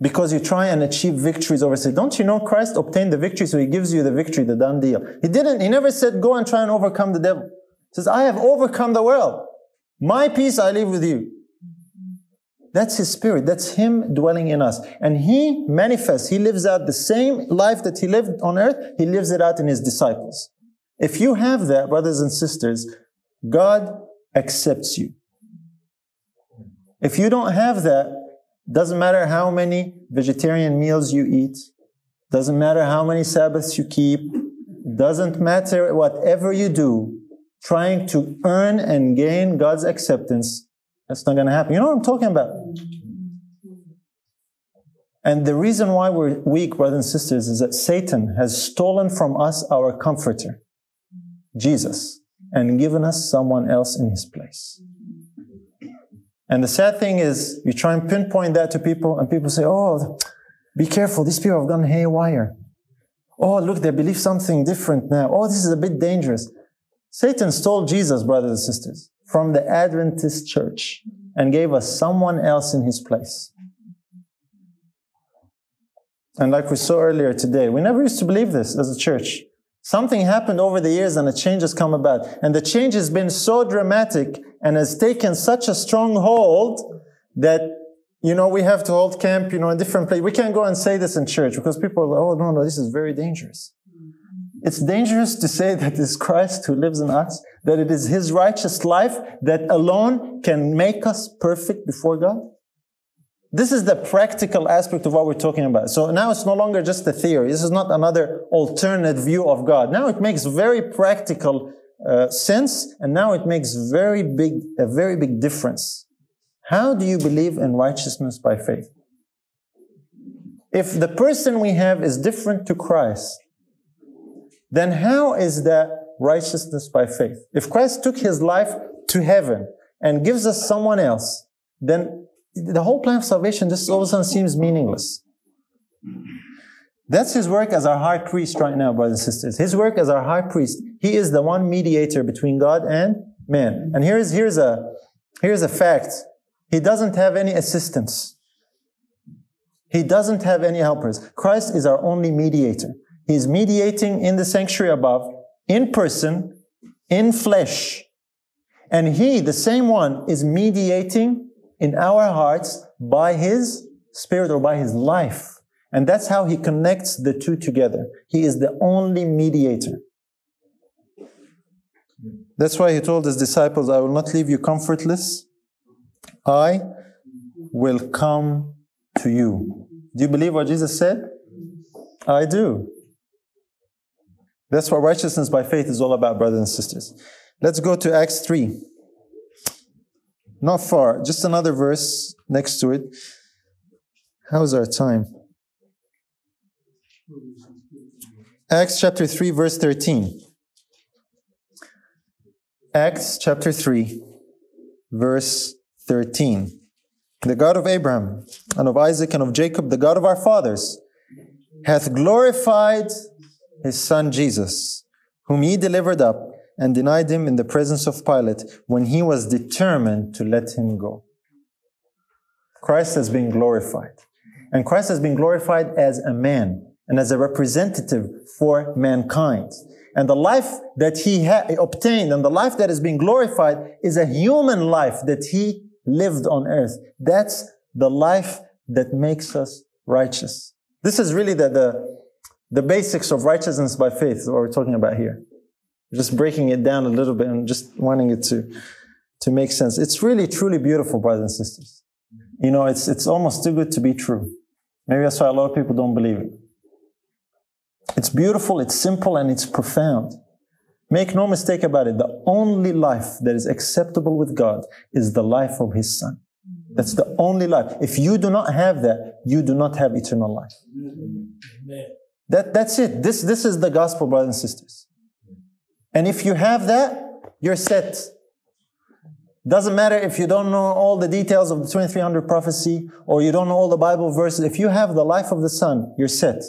because you try and achieve victories over sin. Don't you know Christ obtained the victory, so he gives you the victory, the done deal. He didn't, he never said, go and try and overcome the devil. He says, I have overcome the world. My peace I leave with you. That's his spirit. That's him dwelling in us. And he manifests, he lives out the same life that he lived on earth, he lives it out in his disciples. If you have that, brothers and sisters, God accepts you. If you don't have that, doesn't matter how many vegetarian meals you eat. Doesn't matter how many Sabbaths you keep. Doesn't matter whatever you do, trying to earn and gain God's acceptance. That's not going to happen. You know what I'm talking about? And the reason why we're weak, brothers and sisters, is that Satan has stolen from us our comforter, Jesus, and given us someone else in his place. And the sad thing is, you try and pinpoint that to people, and people say, Oh, be careful, these people have gone haywire. Oh, look, they believe something different now. Oh, this is a bit dangerous. Satan stole Jesus, brothers and sisters, from the Adventist church and gave us someone else in his place. And like we saw earlier today, we never used to believe this as a church. Something happened over the years and a change has come about. And the change has been so dramatic and has taken such a strong hold that, you know, we have to hold camp, you know, in different places. We can't go and say this in church because people are like, oh, no, no, this is very dangerous. It's dangerous to say that it's Christ who lives in us, that it is His righteous life that alone can make us perfect before God. This is the practical aspect of what we're talking about. So now it's no longer just a theory. This is not another alternate view of God. Now it makes very practical uh, sense, and now it makes very big, a very big difference. How do you believe in righteousness by faith? If the person we have is different to Christ, then how is that righteousness by faith? If Christ took his life to heaven and gives us someone else, then the whole plan of salvation just all of a sudden seems meaningless. That's his work as our high priest right now, brothers and sisters. His work as our high priest. He is the one mediator between God and man. And here's, here's a, here's a fact. He doesn't have any assistants. He doesn't have any helpers. Christ is our only mediator. He's mediating in the sanctuary above, in person, in flesh. And he, the same one, is mediating in our hearts by His Spirit or by His life. And that's how He connects the two together. He is the only mediator. That's why He told His disciples, I will not leave you comfortless. I will come to you. Do you believe what Jesus said? I do. That's what righteousness by faith is all about, brothers and sisters. Let's go to Acts 3. Not far, just another verse next to it. How's our time? Acts chapter 3, verse 13. Acts chapter 3, verse 13. The God of Abraham and of Isaac and of Jacob, the God of our fathers, hath glorified his son Jesus, whom he delivered up and denied him in the presence of Pilate when he was determined to let him go. Christ has been glorified. And Christ has been glorified as a man and as a representative for mankind. And the life that he ha- obtained and the life that is being glorified is a human life that he lived on earth. That's the life that makes us righteous. This is really the, the, the basics of righteousness by faith, what we're talking about here just breaking it down a little bit and just wanting it to, to make sense. It's really, truly beautiful, brothers and sisters. You know, it's, it's almost too good to be true. Maybe that's why a lot of people don't believe it. It's beautiful, it's simple, and it's profound. Make no mistake about it. The only life that is acceptable with God is the life of His Son. That's the only life. If you do not have that, you do not have eternal life. That, that's it. This, this is the gospel, brothers and sisters. And if you have that, you're set. Doesn't matter if you don't know all the details of the 2300 prophecy or you don't know all the Bible verses. If you have the life of the Son, you're set.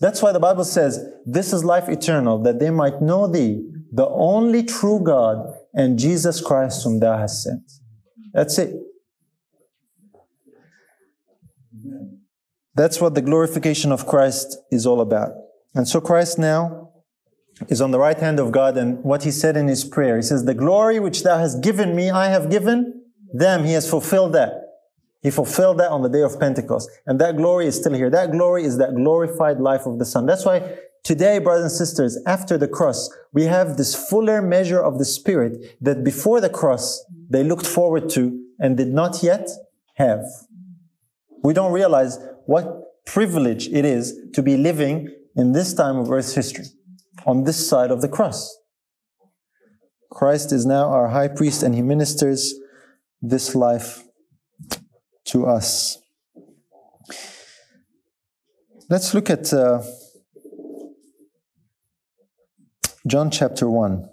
That's why the Bible says, this is life eternal, that they might know thee, the only true God, and Jesus Christ whom thou hast sent. That's it. That's what the glorification of Christ is all about. And so Christ now is on the right hand of God and what he said in his prayer. He says, the glory which thou hast given me, I have given them. He has fulfilled that. He fulfilled that on the day of Pentecost. And that glory is still here. That glory is that glorified life of the Son. That's why today, brothers and sisters, after the cross, we have this fuller measure of the Spirit that before the cross, they looked forward to and did not yet have. We don't realize what privilege it is to be living in this time of Earth's history on this side of the cross. Christ is now our high priest and he ministers this life to us. Let's look at uh, John chapter 1.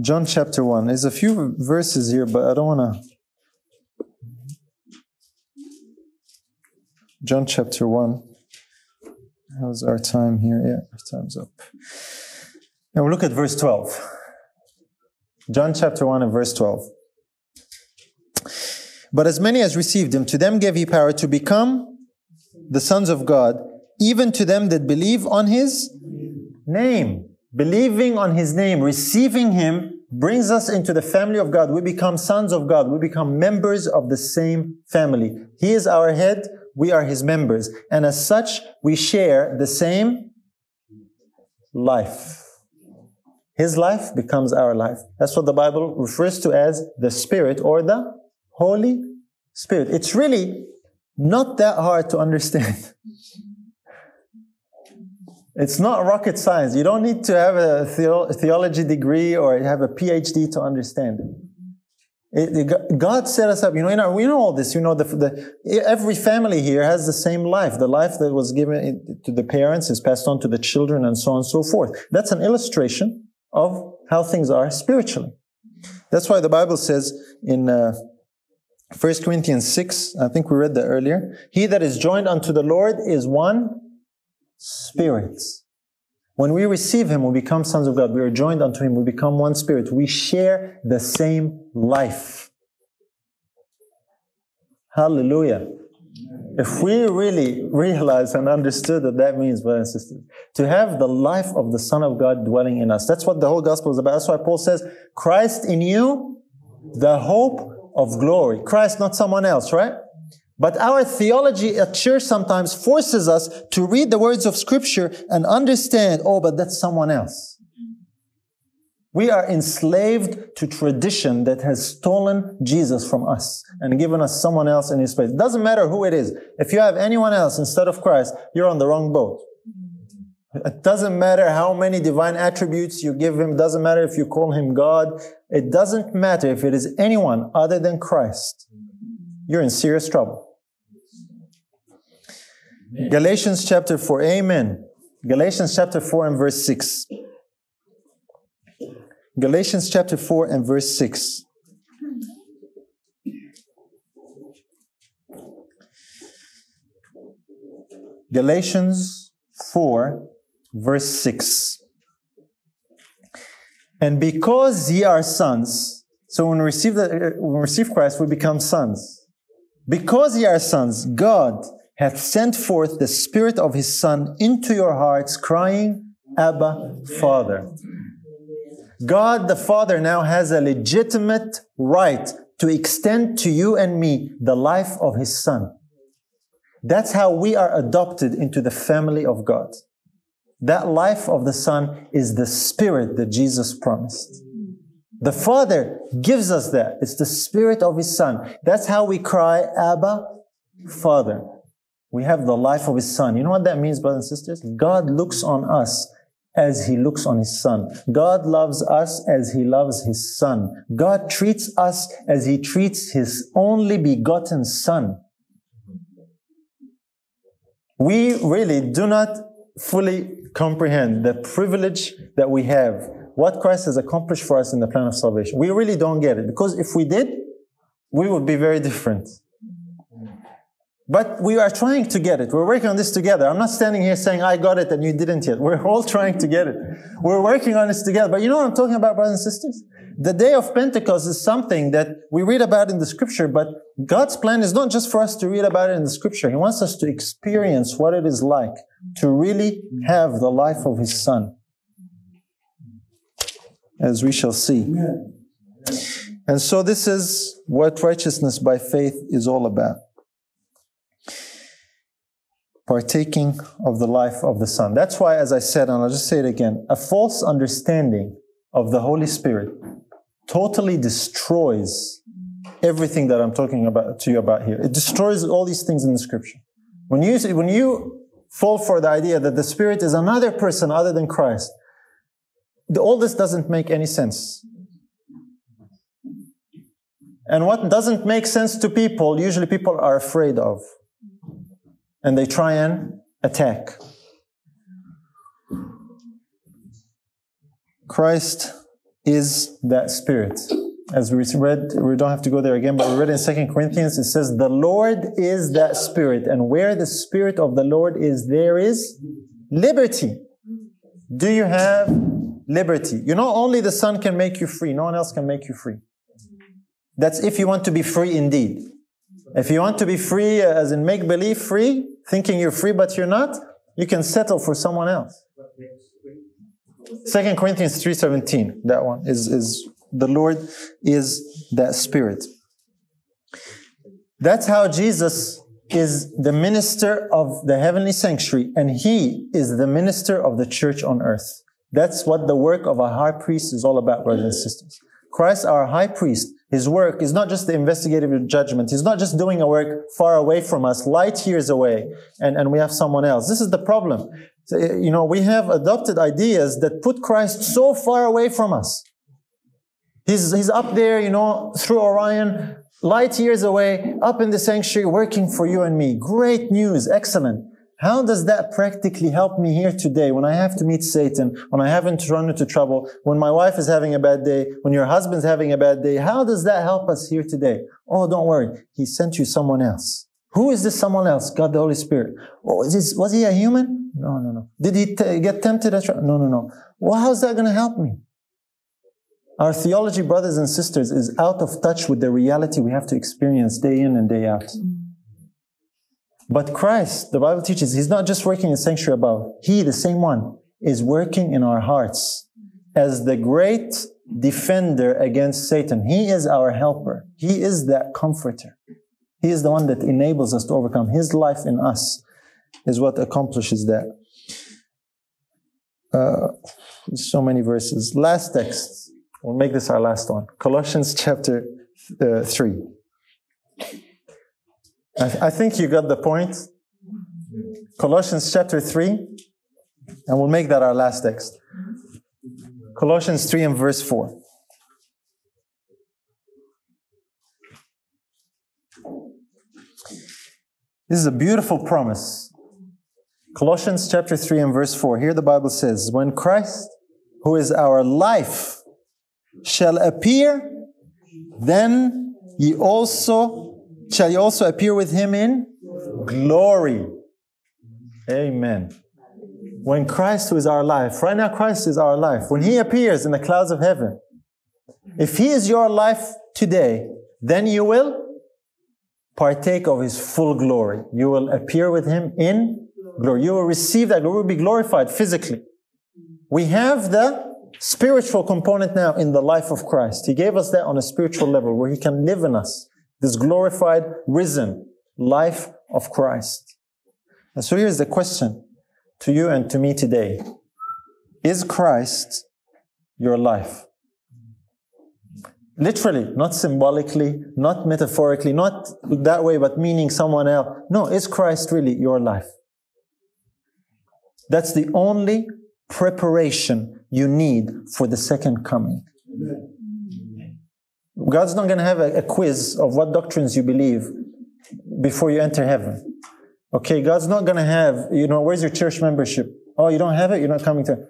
John chapter 1. There's a few verses here, but I don't want to John chapter 1. How's our time here? Yeah, our time's up. Now we'll look at verse 12. John chapter 1 and verse 12. But as many as received him, to them gave he power to become the sons of God, even to them that believe on his name. believing on his name, receiving him, brings us into the family of God. We become sons of God. We become members of the same family. He is our head. We are his members. And as such, we share the same life. His life becomes our life. That's what the Bible refers to as the Spirit or the Holy Spirit. It's really not that hard to understand. [laughs] It's not rocket science. You don't need to have a theology degree or have a PhD to understand it. it God set us up. You know, we know all this. You know, the, the, every family here has the same life. The life that was given to the parents is passed on to the children, and so on and so forth. That's an illustration of how things are spiritually. That's why the Bible says in uh, 1 Corinthians 6, I think we read that earlier. He that is joined unto the Lord is one spirit. When we receive Him, we become sons of God. We are joined unto Him. We become one spirit. We share the same life. Hallelujah. If we really realize and understood that that means, brothers and sisters, to have the life of the Son of God dwelling in us. That's what the whole gospel is about. That's why Paul says, Christ in you, the hope of glory. Christ, not someone else, right? But our theology at church sometimes forces us to read the words of scripture and understand, oh, but that's someone else. We are enslaved to tradition that has stolen Jesus from us and given us someone else in his place. It doesn't matter who it is. If you have anyone else instead of Christ, you're on the wrong boat. It doesn't matter how many divine attributes you give him. It doesn't matter if you call him God. It doesn't matter if it is anyone other than Christ. You're in serious trouble. Galatians chapter 4. Amen. Galatians chapter 4 and verse 6. Galatians chapter 4 and verse 6. Galatians 4 verse 6. And because ye are sons, so when we receive, the, when we receive Christ, we become sons. Because ye are sons, God hath sent forth the Spirit of His Son into your hearts, crying, Abba, Father. God the Father now has a legitimate right to extend to you and me the life of His Son. That's how we are adopted into the family of God. That life of the Son is the Spirit that Jesus promised. The Father gives us that. It's the Spirit of His Son. That's how we cry, Abba, Father. We have the life of His Son. You know what that means, brothers and sisters? God looks on us as He looks on His Son. God loves us as He loves His Son. God treats us as He treats His only begotten Son. We really do not fully comprehend the privilege that we have, what Christ has accomplished for us in the plan of salvation. We really don't get it because if we did, we would be very different. But we are trying to get it. We're working on this together. I'm not standing here saying, I got it and you didn't yet. We're all trying to get it. We're working on this together. But you know what I'm talking about, brothers and sisters? The day of Pentecost is something that we read about in the scripture, but God's plan is not just for us to read about it in the scripture. He wants us to experience what it is like to really have the life of His Son. As we shall see. And so this is what righteousness by faith is all about partaking of the life of the Son. That's why, as I said, and I'll just say it again, a false understanding of the Holy Spirit totally destroys everything that I'm talking about to you about here. It destroys all these things in the scripture. When you, when you fall for the idea that the Spirit is another person other than Christ, all this doesn't make any sense. And what doesn't make sense to people, usually people are afraid of and they try and attack. Christ is that spirit. As we read, we don't have to go there again, but we read in Second Corinthians, it says, The Lord is that spirit, and where the spirit of the Lord is, there is liberty. Do you have liberty? You know, only the Son can make you free. No one else can make you free. That's if you want to be free indeed. If you want to be free, uh, as in make believe free, thinking you're free but you're not, you can settle for someone else. Second Corinthians 3:17. That one is is the Lord is that spirit. That's how Jesus is the minister of the heavenly sanctuary and he is the minister of the church on earth. That's what the work of a high priest is all about, brothers and sisters. Christ, our high priest, his work is not just the investigative judgment. He's not just doing a work far away from us, light years away, and, and we have someone else. This is the problem. So, eh, you know, we have adopted ideas that put Christ so far away from us. He's, he's up there, you know, through Orion, light years away, up in the sanctuary, working for you and me. Great news, excellent. How does that practically help me here today when I have to meet Satan, when I haven't run into trouble, when my wife is having a bad day, when your husband's having a bad day? How does that help us here today? Oh, don't worry. He sent you someone else. Who is this someone else? God the Holy Spirit. Oh, is this, was he a human? No, no, no. Did he t- get tempted? No, no, no. Well, how's that going to help me? Our theology, brothers and sisters, is out of touch with the reality we have to experience day in and day out. But Christ, the Bible teaches, He's not just working in sanctuary above. He, the same one, is working in our hearts as the great defender against Satan. He is our helper. He is that comforter. He is the one that enables us to overcome. His life in us is what accomplishes that. Uh, so many verses. Last text. We'll make this our last one. Colossians chapter uh, 3. I, th- I think you got the point. Colossians chapter 3, and we'll make that our last text. Colossians 3 and verse 4. This is a beautiful promise. Colossians chapter 3 and verse 4. Here the Bible says, When Christ, who is our life, shall appear, then ye also shall you also appear with him in glory. Amen. When Christ, who is our life, right now Christ is our life, when he appears in the clouds of heaven, if he is your life today, then you will partake of his full glory. You will appear with him in glory. You will receive that glory, will be glorified physically. We have the spiritual component now in the life of Christ. He gave us that on a spiritual level where he can live in us. This glorified, risen life of Christ. And so here's the question to you and to me today. Is Christ your life? Literally, not symbolically, not metaphorically, not that way, but meaning someone else. No, is Christ really your life? That's the only preparation you need for the second coming. God's not going to have a, a, quiz of what doctrines you believe before you enter heaven. Okay, God's not going to have, you know, where's your church membership? Oh, you don't have it? You're not coming to.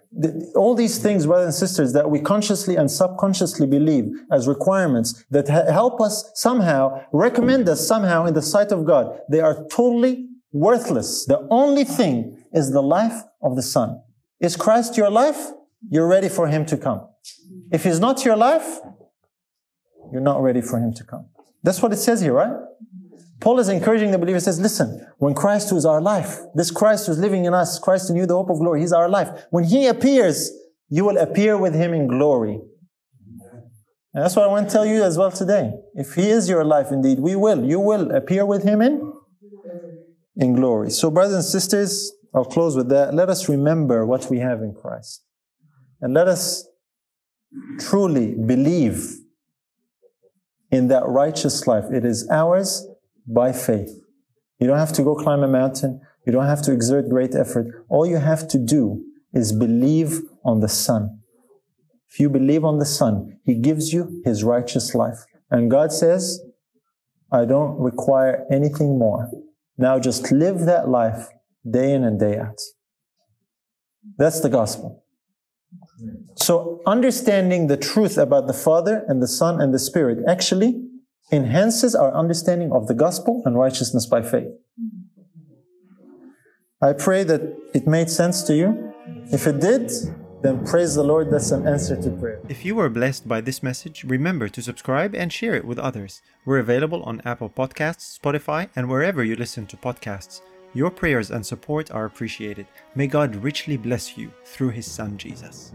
All these things, brothers and sisters, that we consciously and subconsciously believe as requirements that help us somehow, recommend us somehow in the sight of God, they are totally worthless. The only thing is the life of the Son. Is Christ your life? You're ready for Him to come. If He's not your life, you're not ready for Him to come. That's what it says here, right? Paul is encouraging the believer, says, listen, when Christ who is our life, this Christ who's living in us, Christ in you, the hope of glory, He's our life. When He appears, you will appear with Him in glory. And that's what I want to tell you as well today. If He is your life indeed, we will. You will appear with Him in, in glory. So brothers and sisters, I'll close with that. Let us remember what we have in Christ. And let us truly believe in that righteous life. It is ours by faith. You don't have to go climb a mountain. You don't have to exert great effort. All you have to do is believe on the Son. If you believe on the Son, He gives you His righteous life. And God says, I don't require anything more. Now just live that life day in and day out. That's the gospel. So understanding the truth about the Father and the Son and the Spirit actually enhances our understanding of the gospel and righteousness by faith. I pray that it made sense to you. If it did, then praise the Lord, that's an answer to prayer. If you were blessed by this message, remember to subscribe and share it with others. We're available on Apple Podcasts, Spotify, and wherever you listen to podcasts. Your prayers and support are appreciated. May God richly bless you through His Son Jesus.